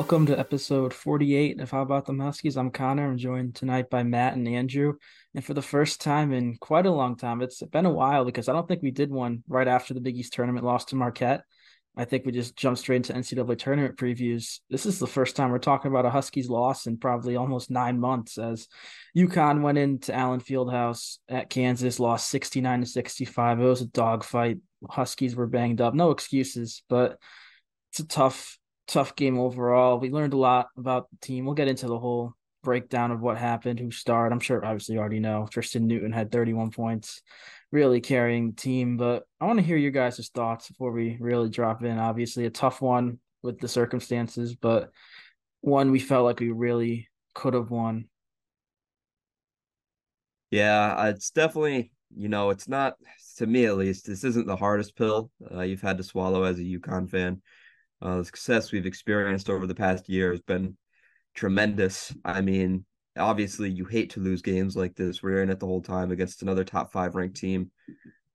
Welcome to episode 48 of How Bout Them Huskies. I'm Connor. I'm joined tonight by Matt and Andrew. And for the first time in quite a long time, it's been a while because I don't think we did one right after the Big East tournament lost to Marquette. I think we just jumped straight into NCAA tournament previews. This is the first time we're talking about a Huskies loss in probably almost nine months as UConn went into Allen Fieldhouse at Kansas, lost 69 to 65. It was a dogfight. Huskies were banged up. No excuses, but it's a tough tough game overall. We learned a lot about the team. We'll get into the whole breakdown of what happened, who starred. I'm sure obviously you already know. Tristen Newton had 31 points, really carrying the team. But I want to hear your guys' thoughts before we really drop in. Obviously, a tough one with the circumstances, but one we felt like we really could have won. Yeah, it's definitely, you know, it's not to me at least, this isn't the hardest pill uh, you've had to swallow as a UConn fan. Uh, the success we've experienced over the past year has been tremendous. I mean, obviously, you hate to lose games like this. We're in it the whole time against another top five ranked team.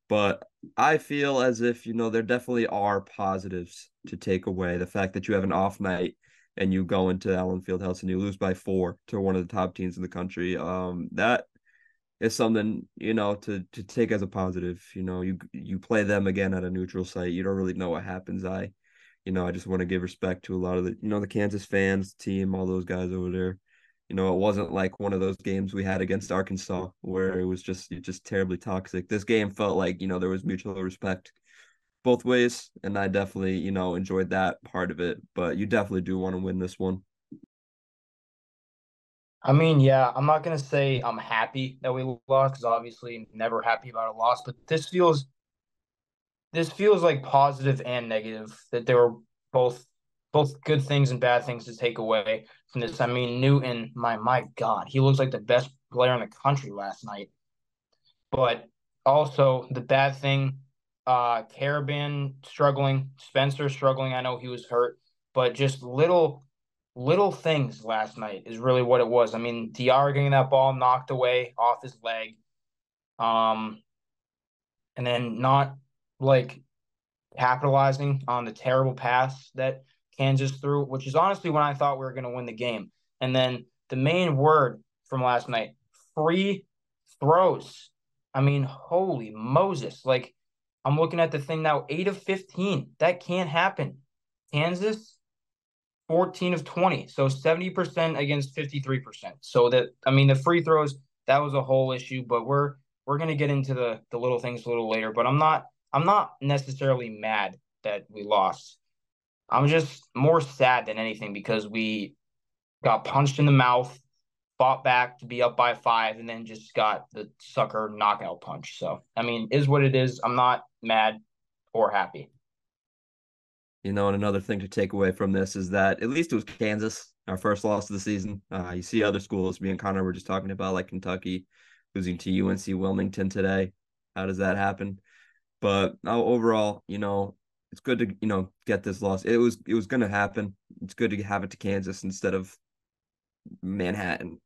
But I feel as if, you know, there definitely are positives to take away. The fact that you have an off night and you go into Allen Fieldhouse and you lose by four to one of the top teams in the country. Um, that is something you know to to take as a positive. You know, you you play them again at a neutral site. You don't really know what happens. I you know, I just want to give respect to a lot of the, you know, the Kansas fans, team, all those guys over there. You know, it wasn't like one of those games we had against Arkansas where it was just just terribly toxic. This game felt like, you know, there was mutual respect both ways, and I definitely, you know, enjoyed that part of it. But you definitely do want to win this one. I mean, yeah, I'm not gonna say I'm happy that we lost because obviously never happy about a loss, but this feels this feels like positive and negative that there were both both good things and bad things to take away from this. I mean, Newton, my my God, he looks like the best player in the country last night. But also the bad thing, uh Karaban struggling, Spencer struggling. I know he was hurt, but just little little things last night is really what it was. I mean, Diarra getting that ball knocked away off his leg. Um and then not like capitalizing on the terrible pass that Kansas threw, which is honestly when I thought we were going to win the game. And then the main word from last night free throws. I mean, holy Moses. Like, I'm looking at the thing now, eight of 15. That can't happen. Kansas, 14 of 20. So 70% against 53%. So that, I mean, the free throws, that was a whole issue, but we're, we're going to get into the, the little things a little later, but I'm not, I'm not necessarily mad that we lost. I'm just more sad than anything because we got punched in the mouth, fought back to be up by five, and then just got the sucker knockout punch. So, I mean, is what it is. I'm not mad or happy. You know, and another thing to take away from this is that at least it was Kansas, our first loss of the season. Uh, you see other schools, me and Connor were just talking about, like Kentucky losing to UNC Wilmington today. How does that happen? But overall, you know, it's good to you know get this loss. It was it was going to happen. It's good to have it to Kansas instead of Manhattan.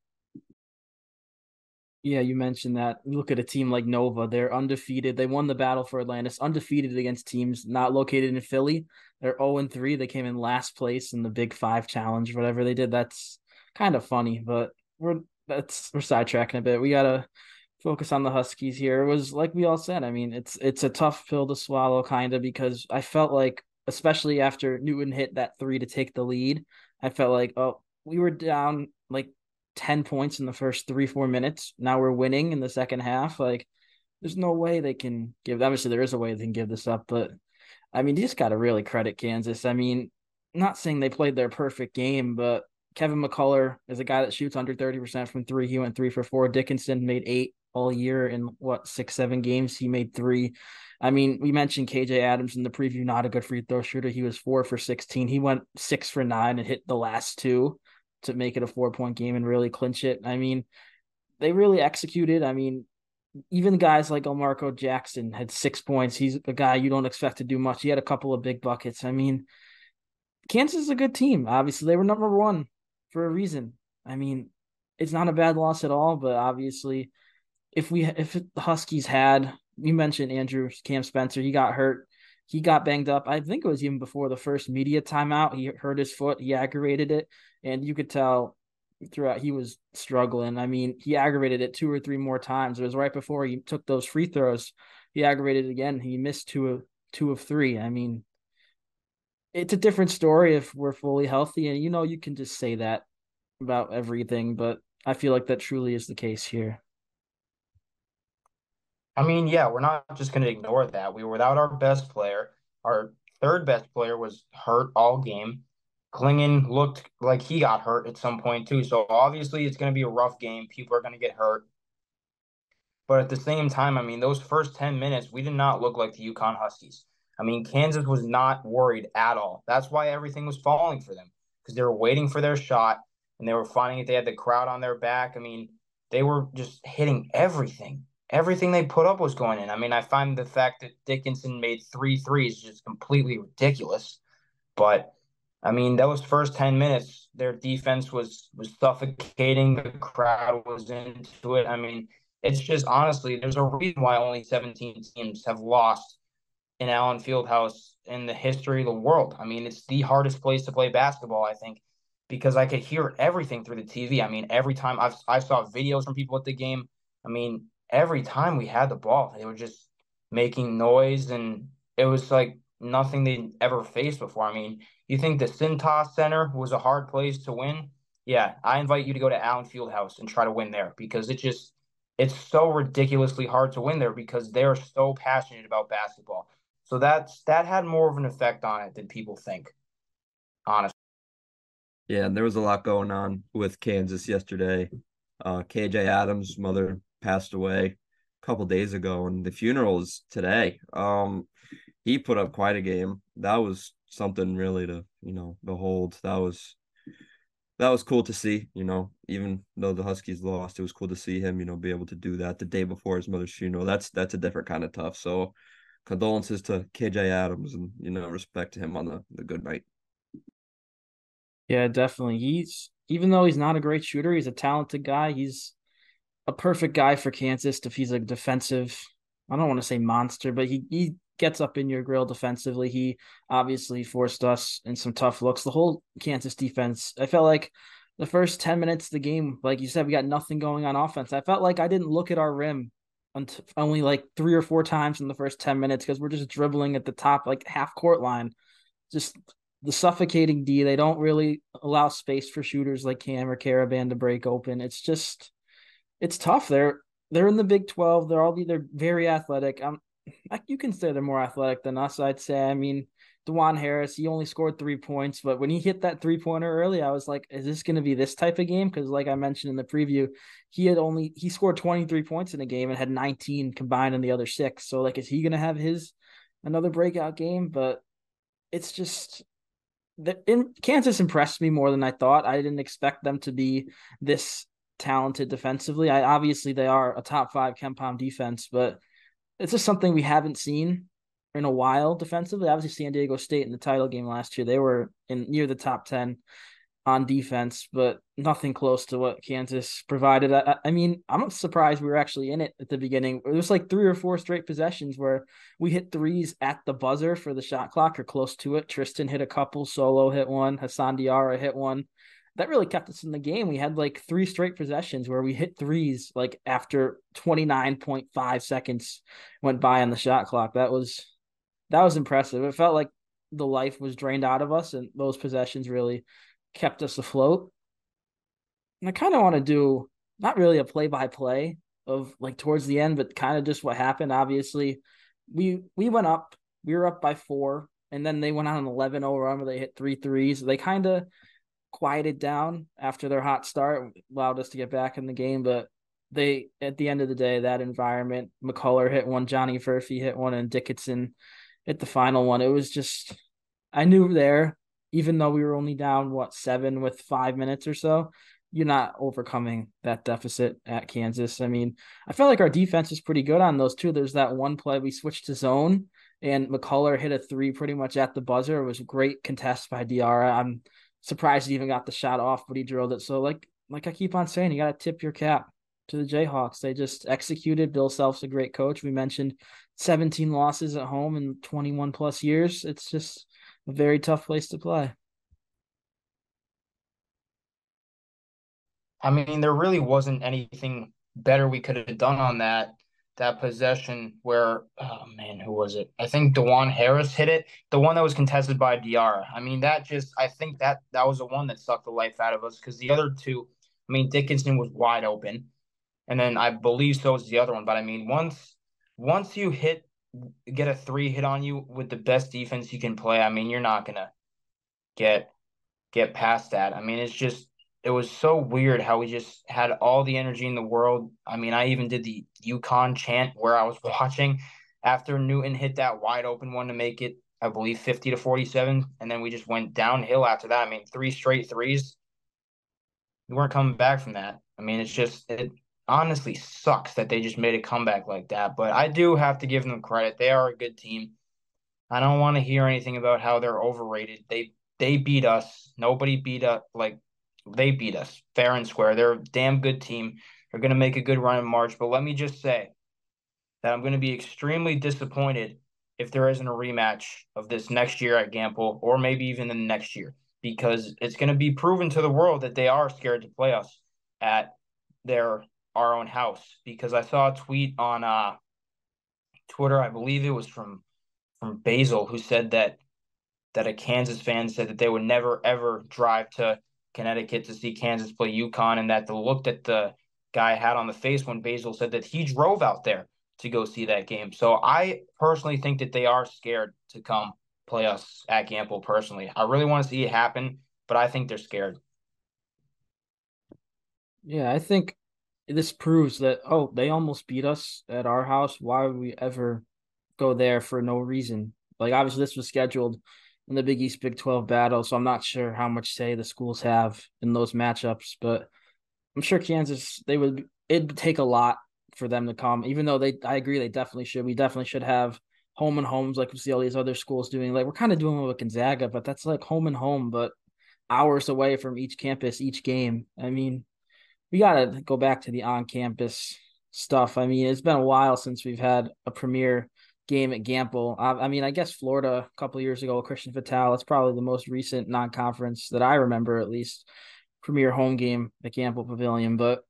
Yeah, you mentioned that. look at a team like Nova; they're undefeated. They won the battle for Atlantis, undefeated against teams not located in Philly. They're zero oh and three. They came in last place in the Big Five Challenge, whatever they did. That's kind of funny, but we're that's we're sidetracking a bit. We gotta focus on the Huskies here. Was like we all said. I mean, it's it's a tough pill to swallow, kind of, because I felt like, especially after Newton hit that three to take the lead, I felt like, oh, we were down like ten points in the first three four minutes. Now we're winning in the second half. Like, there's no way they can give. Obviously, there is a way they can give this up, but I mean, you just got to really credit Kansas. I mean, not saying they played their perfect game, but Kevin McCullar is a guy that shoots under 30% from three. He went three for four. Dickinson made eight all year in what six, seven games. He made three. I mean, we mentioned KJ Adams in the preview, not a good free throw shooter. He was four for 16. He went six for nine and hit the last two to make it a four point game and really clinch it. I mean, they really executed. I mean, even guys like Elmarko Jackson had six points. He's a guy you don't expect to do much. He had a couple of big buckets. I mean, Kansas is a good team. Obviously, they were number one for a reason. I mean, it's not a bad loss at all, but obviously if we if the Huskies had you mentioned Andrew Cam Spencer, he got hurt. he got banged up. I think it was even before the first media timeout. He hurt his foot. He aggravated it, and you could tell throughout he was struggling. I mean, he aggravated it two or three more times. It was right before he took those free throws. He aggravated it again. He missed two of two of three. I mean, it's a different story if we're fully healthy, and you know you can just say that about everything, but I feel like that truly is the case here. I mean, yeah, we're not just going to ignore that. We were without our best player. Our third best player was hurt all game. Clingan looked like he got hurt at some point too. So obviously it's going to be a rough game. People are going to get hurt. But at the same time, I mean, those first 10 minutes, we did not look like the UConn Huskies. I mean, Kansas was not worried at all. That's why everything was falling for them because they were waiting for their shot and they were finding it. They had the crowd on their back. I mean, they were just hitting everything everything they put up was going in. I mean, I find the fact that Dickinson made three threes just completely ridiculous. But I mean, those first ten minutes, their defense was was suffocating. The crowd was into it. I mean, it's just honestly, there's a reason why only 17 teams have lost in Allen Fieldhouse in the history of the world. I mean, it's the hardest place to play basketball, I think, because I could hear everything through the TV. I mean, every time I've I saw videos from people at the game. I mean, every time we had the ball, they were just making noise, and it was like nothing they'd ever faced before. I mean, you think the Cintas Center was a hard place to win? Yeah, I invite you to go to Allen Fieldhouse and try to win there because it just it's so ridiculously hard to win there because they're so passionate about basketball. So that's that had more of an effect on it than people think. Honestly. Yeah, and there was a lot going on with Kansas yesterday. Uh, KJ Adams' mother passed away a couple days ago, and the funeral is today. Um, he put up quite a game. That was something really to you know behold. That was that was cool to see. You know, even though the Huskies lost, it was cool to see him. You know, be able to do that the day before his mother's funeral. That's that's a different kind of tough. So, condolences to KJ Adams, and you know, respect to him on the the good night. Yeah, definitely. He's even though he's not a great shooter, he's a talented guy. He's a perfect guy for Kansas if he's a defensive. I don't want to say monster, but he he gets up in your grill defensively. He obviously forced us in some tough looks. The whole Kansas defense, I felt like the first 10 minutes of the game, like you said, we got nothing going on offense. I felt like I didn't look at our rim until only like three or four times in the first 10 minutes because we're just dribbling at the top, like half court line. Just the suffocating D. They don't really allow space for shooters like Cam or Karaban to break open. It's just it's tough. They're they're in the Big Twelve. They're all they're very athletic. Um, you can say they're more athletic than us. I'd say. I mean, Dajuan Harris, he only scored three points, but when he hit that three pointer early, I was like, is this going to be this type of game? Because, like I mentioned in the preview, he had only he scored 23 points in a game and had 19 combined in the other six. So, like, is he going to have his another breakout game? But it's just the in Kansas impressed me more than I thought. I didn't expect them to be this talented defensively. I obviously they are a top five KenPom defense, but it's just something we haven't seen in a while defensively. Obviously, San Diego State in the title game last year, they were in near the top ten on defense, but nothing close to what Kansas provided. I, I mean, I'm surprised we were actually in it at the beginning. It was like three or four straight possessions where we hit threes at the buzzer for the shot clock or close to it. Tristen hit a couple, Solo hit one, Hassan Diarra hit one that really kept us in the game. We had like three straight possessions where we hit threes like after 29.5 seconds went by on the shot clock. That was that was impressive. It felt like the life was drained out of us and those possessions really kept us afloat. And I kind of want to do not really a play by play of like towards the end, but kind of just what happened. Obviously, we we went up, we were up by four, and then they went on an 11 0 run where they hit three threes. They kind of quieted down after their hot start, allowed us to get back in the game. But they, at the end of the day, that environment, McCullar hit one, Johnny Furphy hit one, and Dickinson hit the final one. It was just, I knew there, even though we were only down, what, seven with five minutes or so, you're not overcoming that deficit at Kansas. I mean, I felt like our defense is pretty good on those two. There's that one play we switched to zone and McCullar hit a three pretty much at the buzzer. It was a great contest by Diarra. I'm surprised he even got the shot off, but he drilled it. So like like I keep on saying, you got to tip your cap to the Jayhawks. They just executed. Bill Self's a great coach. We mentioned 17 losses at home in 21 plus years. It's just a very tough place to play. I mean, there really wasn't anything better we could have done on that that possession where oh man, who was it? I think Dajuan Harris hit it, the one that was contested by Diarra. I mean, that just I think that that was the one that sucked the life out of us because the other two, I mean, Dickinson was wide open, and then I believe so was the other one. But I mean, once once you hit get a three hit on you with the best defense you can play, I mean, you're not gonna get get past that. I mean, it's just it was so weird how we just had all the energy in the world. I mean, I even did the UConn chant where I was watching after Newton hit that wide open one to make it, I believe, 50 to 47. And then we just went downhill after that. I mean, three straight threes. We weren't coming back from that. I mean, it's just, it honestly sucks that they just made a comeback like that. But I do have to give them credit. They are a good team. I don't want to hear anything about how they're overrated. They they beat us. Nobody beat us like they beat us fair and square. They're a damn good team. They're going to make a good run in March. But let me just say that I'm going to be extremely disappointed if there isn't a rematch of this next year at Gampel or maybe even the next year because it's going to be proven to the world that they are scared to play us at their our own house because I saw a tweet on uh Twitter I believe it was from from Basil who said that that a Kansas fan said that they would never ever drive to Connecticut to see Kansas play UConn, and that the look that the guy had on the face when Basil said that he drove out there to go see that game. So I personally think that they are scared to come play us at Gampel. Personally, I really want to see it happen, but I think they're scared. Yeah, I think this proves that oh, they almost beat us at our house. Why would we ever go there for no reason? Like obviously this was scheduled in the Big East Big 12 battle. So I'm not sure how much say the schools have in those matchups, but I'm sure Kansas, they would, it'd take a lot for them to come, even though they, I agree, they definitely should. We definitely should have home and homes like we see all these other schools doing. Like we're kind of doing with Gonzaga, but that's like home and home, but hours away from each campus, each game. I mean, we got to go back to the on campus stuff. I mean, it's been a while since we've had a premier game at Gampel. I, I mean, I guess Florida a couple years ago, Christian Vital. It's probably the most recent non-conference that I remember, at least, premier home game at Gampel Pavilion. But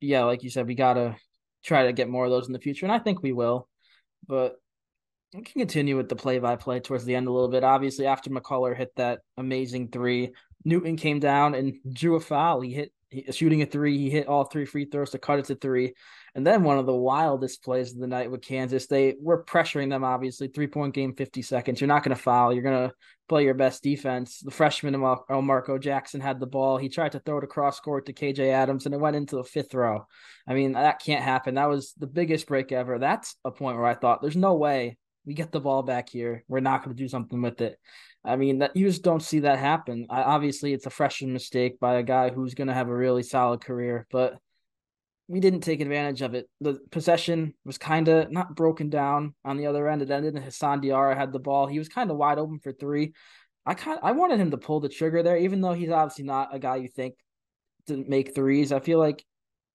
yeah, like you said, we gotta try to get more of those in the future, and I think we will. But we can continue with the play-by-play towards the end a little bit. Obviously, after McCullar hit that amazing three, Newton came down and drew a foul. He hit shooting a three. He hit all three free throws to cut it to three. And then one of the wildest plays of the night with Kansas, they were pressuring them, obviously. Three point game, 50 seconds. You're not going to foul. You're going to play your best defense. The freshman, Elmarko Jackson, had the ball. He tried to throw it across court to KJ Adams, and it went into the fifth row. I mean, that can't happen. That was the biggest break ever. That's a point where I thought, there's no way we get the ball back here. We're not going to do something with it. I mean, that you just don't see that happen. I, obviously, it's a freshman mistake by a guy who's going to have a really solid career, but we didn't take advantage of it. The possession was kind of not broken down on the other end. It ended in Hassan Diarra had the ball. He was kind of wide open for three. I kind I wanted him to pull the trigger there, even though he's obviously not a guy you think to make threes. I feel like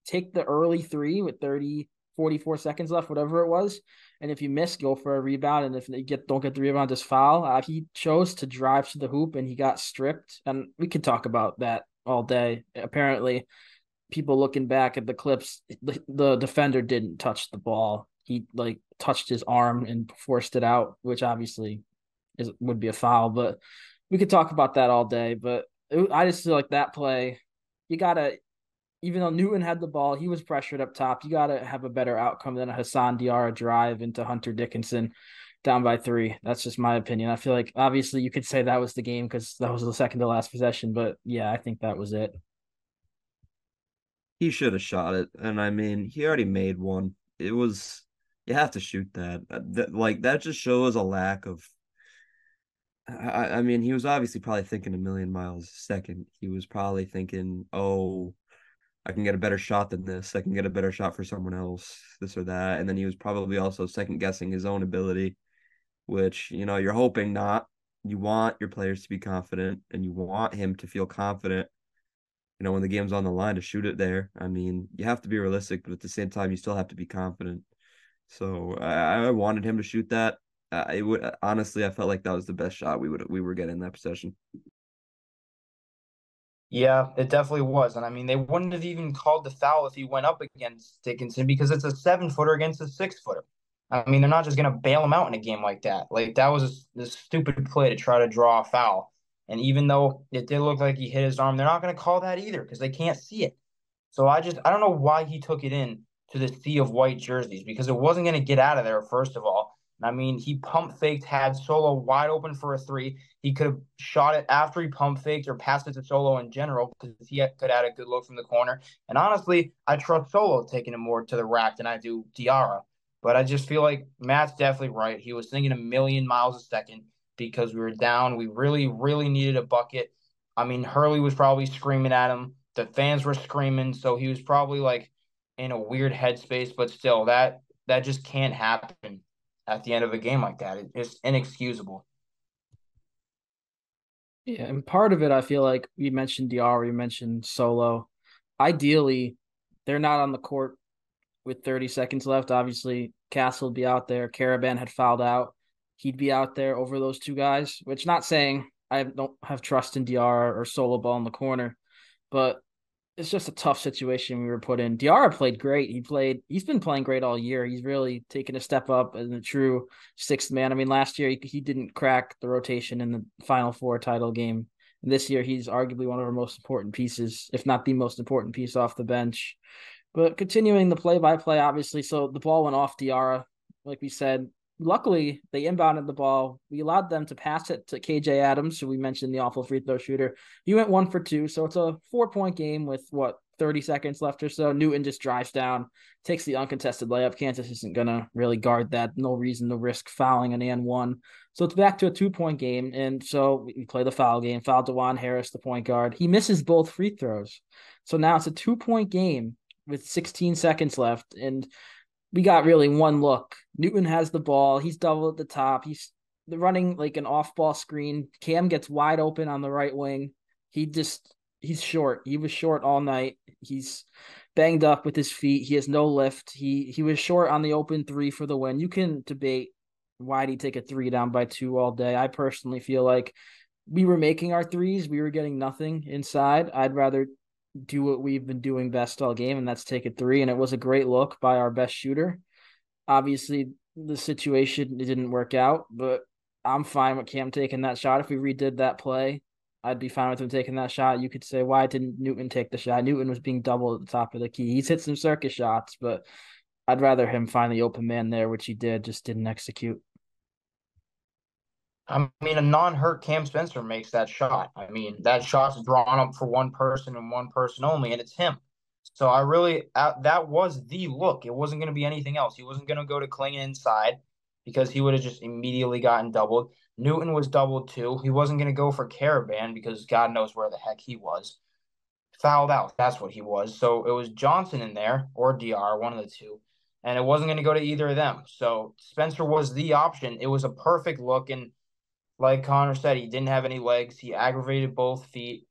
take the early three with 30, 44 seconds left, whatever it was. And if you miss, go for a rebound. And if you get don't get the rebound, just foul. Uh, he chose to drive to the hoop and he got stripped. And we could talk about that all day. Apparently, people looking back at the clips, the, the defender didn't touch the ball. He like touched his arm and forced it out, which obviously is would be a foul. But we could talk about that all day. But it, I just feel like that play, you gotta even though Newton had the ball, he was pressured up top. You got to have a better outcome than a Hassan Diarra drive into Hunter Dickinson down by three. That's just my opinion. I feel like obviously you could say that was the game because that was the second to last possession, but yeah, I think that was it. He should have shot it, and I mean, he already made one. It was you have to shoot that. Uh, that like that just shows a lack of. I, I mean, he was obviously probably thinking a million miles a second. He was probably thinking, "Oh, I can get a better shot than this. I can get a better shot for someone else, this or that. And then he was probably also second guessing his own ability, which, you know, you're hoping not. You want your players to be confident and you want him to feel confident, you know, when the game's on the line to shoot it there. I mean, you have to be realistic, but at the same time, you still have to be confident. So I, I wanted him to shoot that. Uh, it would honestly, I felt like that was the best shot we would we were getting that possession. Yeah, it definitely was. And I mean, they wouldn't have even called the foul if he went up against Dickinson because it's a seven footer against a six footer. I mean, they're not just going to bail him out in a game like that. Like, that was a, a stupid play to try to draw a foul. And even though it did look like he hit his arm, they're not going to call that either because they can't see it. So I just, I don't know why he took it in to the sea of white jerseys because it wasn't going to get out of there, first of all. I mean, he pump faked, had Solo wide open for a three. He could have shot it after he pump faked or passed it to Solo in general because he had, could add a good look from the corner. And honestly, I trust Solo taking it more to the rack than I do Diarra. But I just feel like Matt's definitely right. He was thinking a million miles a second because we were down. We really, really needed a bucket. I mean, Hurley was probably screaming at him. The fans were screaming, so he was probably like in a weird headspace. But still, that that just can't happen at the end of a game like that. It's inexcusable. Yeah, and part of it, I feel like we mentioned Diarra, we mentioned Solo. Ideally, they're not on the court with 30 seconds left. Obviously, Castle would be out there. Karaban had fouled out. He'd be out there over those two guys, which not saying I don't have trust in Diarra or Solo ball in the corner, but it's just a tough situation we were put in. Diarra played great. He played. He's been playing great all year. He's really taken a step up as a true sixth man. I mean, last year he, he didn't crack the rotation in the Final Four title game. This year he's arguably one of our most important pieces, if not the most important piece off the bench. But continuing the play by play, obviously, so the ball went off Diarra, like we said. Luckily, they inbounded the ball. We allowed them to pass it to KJ Adams, who we mentioned the awful free throw shooter. He went one for two, so it's a four point game with what 30 seconds left or so. Newton just drives down, takes the uncontested layup. Kansas isn't gonna really guard that. No reason to risk fouling an and one. So it's back to a two point game, and so we play the foul game. Foul Dajuan Harris, the point guard. He misses both free throws, so now it's a two point game with 16 seconds left, and we got really one look. Newton has the ball. He's double at the top. He's running like an off ball screen. Cam gets wide open on the right wing. He just he's short. He was short all night. He's banged up with his feet. He has no lift. He he was short on the open three for the win. You can debate why did he take a three down by two all day. I personally feel like we were making our threes. We were getting nothing inside. I'd rather do what we've been doing best all game, and that's take a three. And it was a great look by our best shooter. Obviously, the situation it didn't work out, but I'm fine with Cam taking that shot. If we redid that play, I'd be fine with him taking that shot. You could say, why didn't Newton take the shot? Newton was being doubled at the top of the key. He's hit some circus shots, but I'd rather him find the open man there, which he did, just didn't execute. I mean, a non-hurt Cam Spencer makes that shot. I mean, that shot's drawn up for one person and one person only, and it's him. So I really uh, that was the look. It wasn't going to be anything else. He wasn't going to go to Clingan inside because he would have just immediately gotten doubled. Newton was doubled too. He wasn't going to go for Karaban because God knows where the heck he was. Fouled out. That's what he was. So it was Johnson in there or DR, one of the two. And it wasn't going to go to either of them. So Spencer was the option. It was a perfect look. And like Connor said, he didn't have any legs. He aggravated both feet.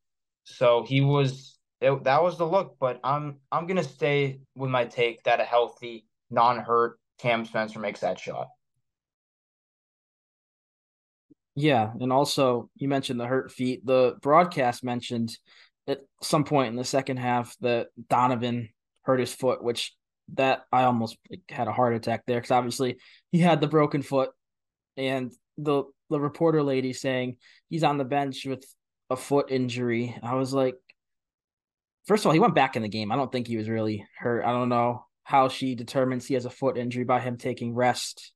So he was it, that was the look. But I'm I'm gonna stay with my take that a healthy, non-hurt Cam Spencer makes that shot. Yeah, and also you mentioned the hurt feet. The broadcast mentioned at some point in the second half that Donovan hurt his foot, which that I almost had a heart attack there because obviously he had the broken foot, and the the reporter lady saying he's on the bench with a foot injury. I was like, first of all, he went back in the game. I don't think he was really hurt. I don't know how she determines he has a foot injury by him taking rest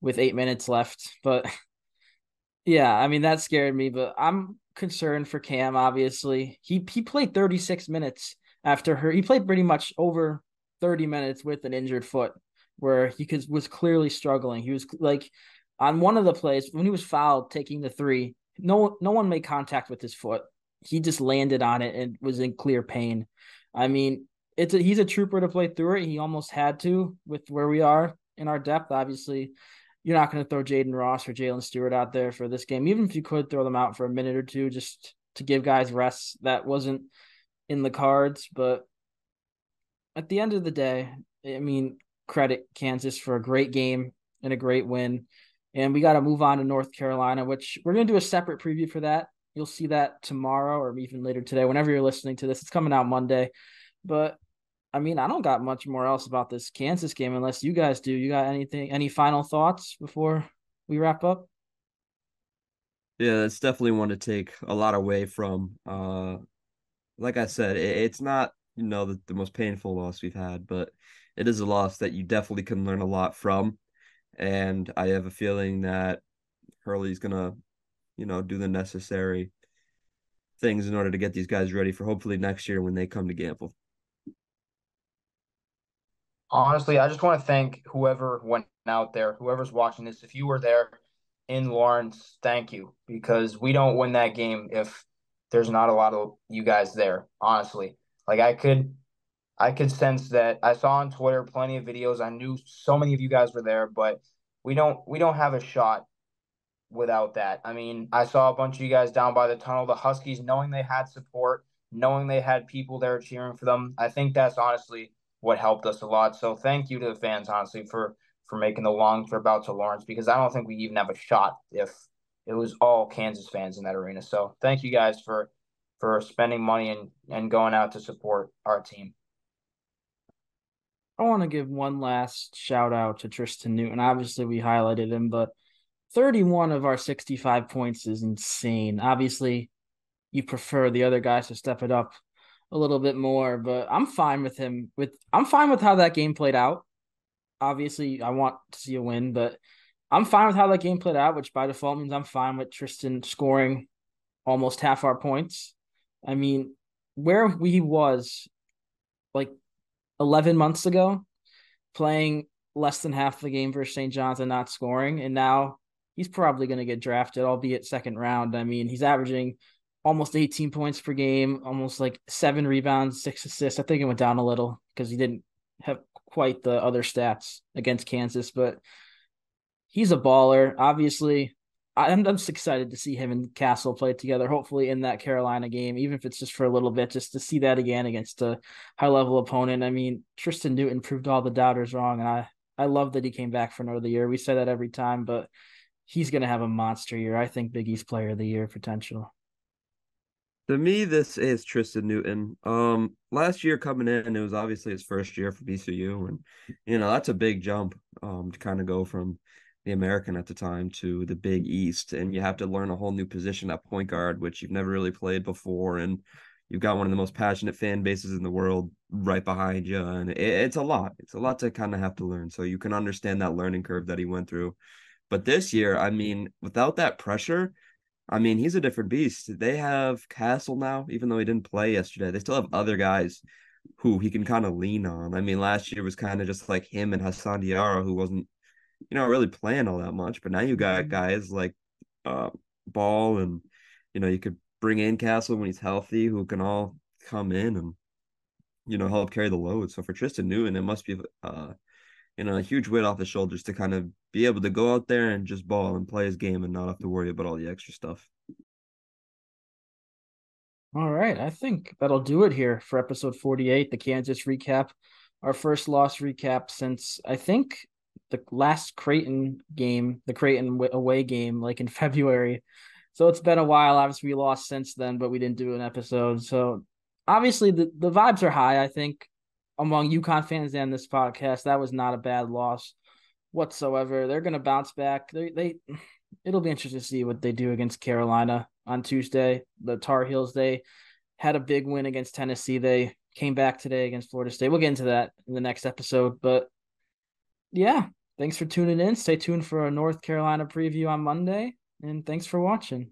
with eight minutes left, but yeah, I mean that scared me, but I'm concerned for Cam. Obviously, he he played 36 minutes after her. He played pretty much over 30 minutes with an injured foot, where he could, was clearly struggling. He was like on one of the plays when he was fouled, taking the three. No, no one made contact with his foot. He just landed on it and was in clear pain. I mean, it's a, he's a trooper to play through it. He almost had to with where we are in our depth. Obviously, you're not going to throw Jayden Ross or Jaylin Stewart out there for this game, even if you could throw them out for a minute or two just to give guys rest. That wasn't in the cards, but at the end of the day, I mean, credit Kansas for a great game and a great win. And we got to move on to North Carolina, which we're going to do a separate preview for that. You'll see that tomorrow or even later today, whenever you're listening to this. It's coming out Monday. But I mean, I don't got much more else about this Kansas game unless you guys do. You got anything, any final thoughts before we wrap up? Yeah, it's definitely one to take a lot away from. Uh, like I said, it, it's not you know the, the most painful loss we've had, but it is a loss that you definitely can learn a lot from. And I have a feeling that Hurley's gonna, you know, do the necessary things in order to get these guys ready for hopefully next year when they come to Gampel. Honestly, I just want to thank whoever went out there, whoever's watching this. If you were there in Lawrence, thank you because we don't win that game if there's not a lot of you guys there. Honestly, like I could, I could sense that. I saw on Twitter plenty of videos. I knew so many of you guys were there, but we don't, we don't have a shot without that. I mean, I saw a bunch of you guys down by the tunnel. The Huskies, knowing they had support, knowing they had people there cheering for them. I think that's honestly what helped us a lot. So thank you to the fans, honestly, for for making the long trip out to Lawrence because I don't think we even have a shot if it was all Kansas fans in that arena. So thank you guys for for spending money and and going out to support our team. I want to give one last shout out to Tristen Newton. Obviously, we highlighted him, but 31 of our 65 points is insane. Obviously, you prefer the other guys to step it up a little bit more, but I'm fine with him. With I'm fine with how that game played out. Obviously, I want to see a win, but I'm fine with how that game played out, which by default means I'm fine with Tristen scoring almost half our points. I mean, where we was like 11 months ago, playing less than half the game versus St. John's and not scoring, and now he's probably going to get drafted, albeit second round. I mean, he's averaging almost 18 points per game, almost like seven rebounds, six assists. I think it went down a little because he didn't have quite the other stats against Kansas, but he's a baller. Obviously, I'm, I'm just excited to see him and Castle play together. Hopefully, in that Carolina game, even if it's just for a little bit, just to see that again against a high level opponent. I mean, Tristen Newton proved all the doubters wrong, and I I love that he came back for another year. We say that every time, but he's going to have a monster year. I think Big East Player of the Year potential. To me, this is Tristen Newton. Um, last year coming in, it was obviously his first year for BCU, and you know that's a big jump. Um, to kind of go from the American at the time to the Big East, and you have to learn a whole new position at point guard, which you've never really played before, and you've got one of the most passionate fan bases in the world right behind you, and it, it's a lot. It's a lot to kind of have to learn, so you can understand that learning curve that he went through. But this year, I mean, without that pressure I mean, he's a different beast. They have Castle now, even though he didn't play yesterday. They still have other guys who he can kind of lean on. I mean, last year was kind of just like him and Hassan Diarra, who wasn't, you know, really playing all that much. But now you got mm-hmm. guys like uh, Ball, and you know, you could bring in Castle when he's healthy, who can all come in and you know help carry the load. So for Tristen Newton, it must be uh, you know, a huge weight off his shoulders to kind of be able to go out there and just ball and play his game and not have to worry about all the extra stuff. All right. I think that'll do it here for episode 48, the Kansas recap. Our first loss recap since I think the last Creighton game, the Creighton away game, like in February. So it's been a while. Obviously, we lost since then, but we didn't do an episode. So obviously, the, the vibes are high. I think among UConn fans and this podcast. That was not a bad loss whatsoever. They're going to bounce back. They they it'll be interesting to see what they do against Carolina on Tuesday. The Tar Heels they had a big win against Tennessee. They came back today against Florida State. We'll get into that in the next episode, but yeah, thanks for tuning in. Stay tuned for a North Carolina preview on Monday, and thanks for watching.